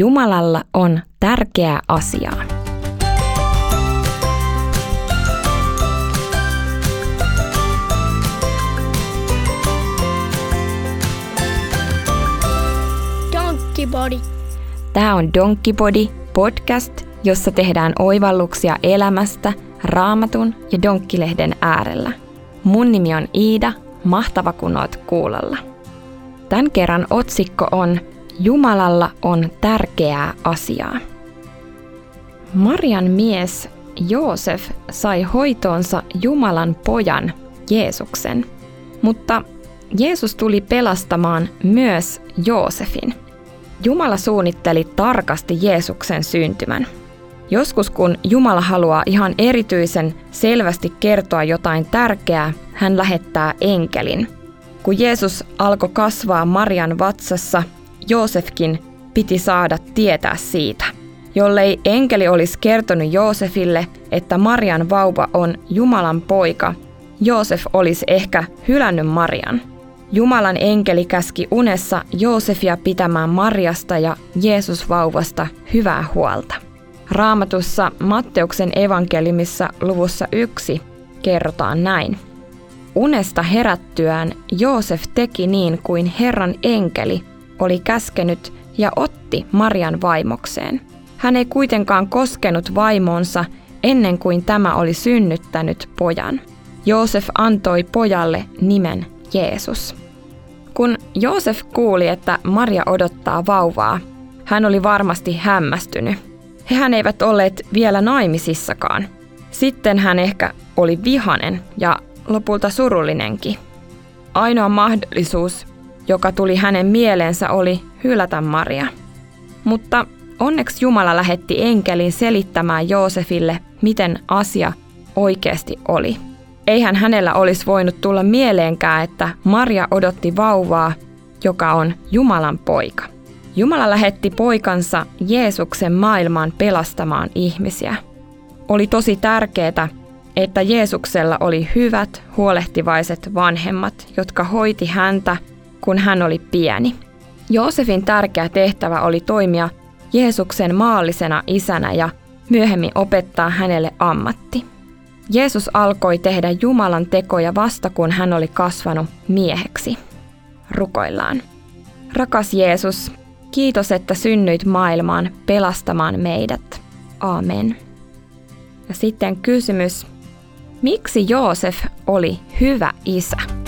Jumalalla on tärkeää asiaa. Donkkipodi. Tämä on Donkkipodi podcast, jossa tehdään oivalluksia elämästä raamatun ja donkkilehden äärellä. Mun nimi on Iida, mahtava kun oot kuulolla. Tämän kerran otsikko on Jumalalla on tärkeää asiaa. Marian mies Joosef sai hoitoonsa Jumalan pojan Jeesuksen, mutta Jeesus tuli pelastamaan myös Joosefin. Jumala suunnitteli tarkasti Jeesuksen syntymän. Joskus kun Jumala haluaa ihan erityisen selvästi kertoa jotain tärkeää, hän lähettää enkelin. Kun Jeesus alkoi kasvaa Marian vatsassa, Joosefkin piti saada tietää siitä. Jollei enkeli olisi kertonut Joosefille, että Marian vauva on Jumalan poika, Joosef olisi ehkä hylännyt Marian. Jumalan enkeli käski unessa Joosefia pitämään Marjasta ja Jeesusvauvasta hyvää huolta. Raamatussa Matteuksen evankeliumissa luvussa yksi kerrotaan näin. Unesta herättyään Joosef teki niin kuin Herran enkeli oli käskenyt ja otti Marian vaimokseen. Hän ei kuitenkaan koskenut vaimonsa ennen kuin tämä oli synnyttänyt pojan. Joosef antoi pojalle nimen Jeesus. Kun Joosef kuuli, että Maria odottaa vauvaa, hän oli varmasti hämmästynyt. Hehän eivät olleet vielä naimisissakaan. Sitten hän ehkä oli vihanen ja lopulta surullinenkin. Ainoa mahdollisuus, joka tuli hänen mieleensä, oli hylätä Maria. Mutta onneksi Jumala lähetti enkelin selittämään Joosefille, miten asia oikeasti oli. Eihän hänellä olisi voinut tulla mieleenkään, että Maria odotti vauvaa, joka on Jumalan poika. Jumala lähetti poikansa Jeesuksen maailmaan pelastamaan ihmisiä. Oli tosi tärkeää, että Jeesuksella oli hyvät, huolehtivaiset vanhemmat, jotka hoiti häntä, kun hän oli pieni. Joosefin tärkeä tehtävä oli toimia Jeesuksen maallisena isänä ja myöhemmin opettaa hänelle ammatti. Jeesus alkoi tehdä Jumalan tekoja vasta kun hän oli kasvanut mieheksi. Rukoillaan. Rakas Jeesus, kiitos, että synnyit maailmaan pelastamaan meidät. Amen. Ja sitten kysymys, miksi Joosef oli hyvä isä?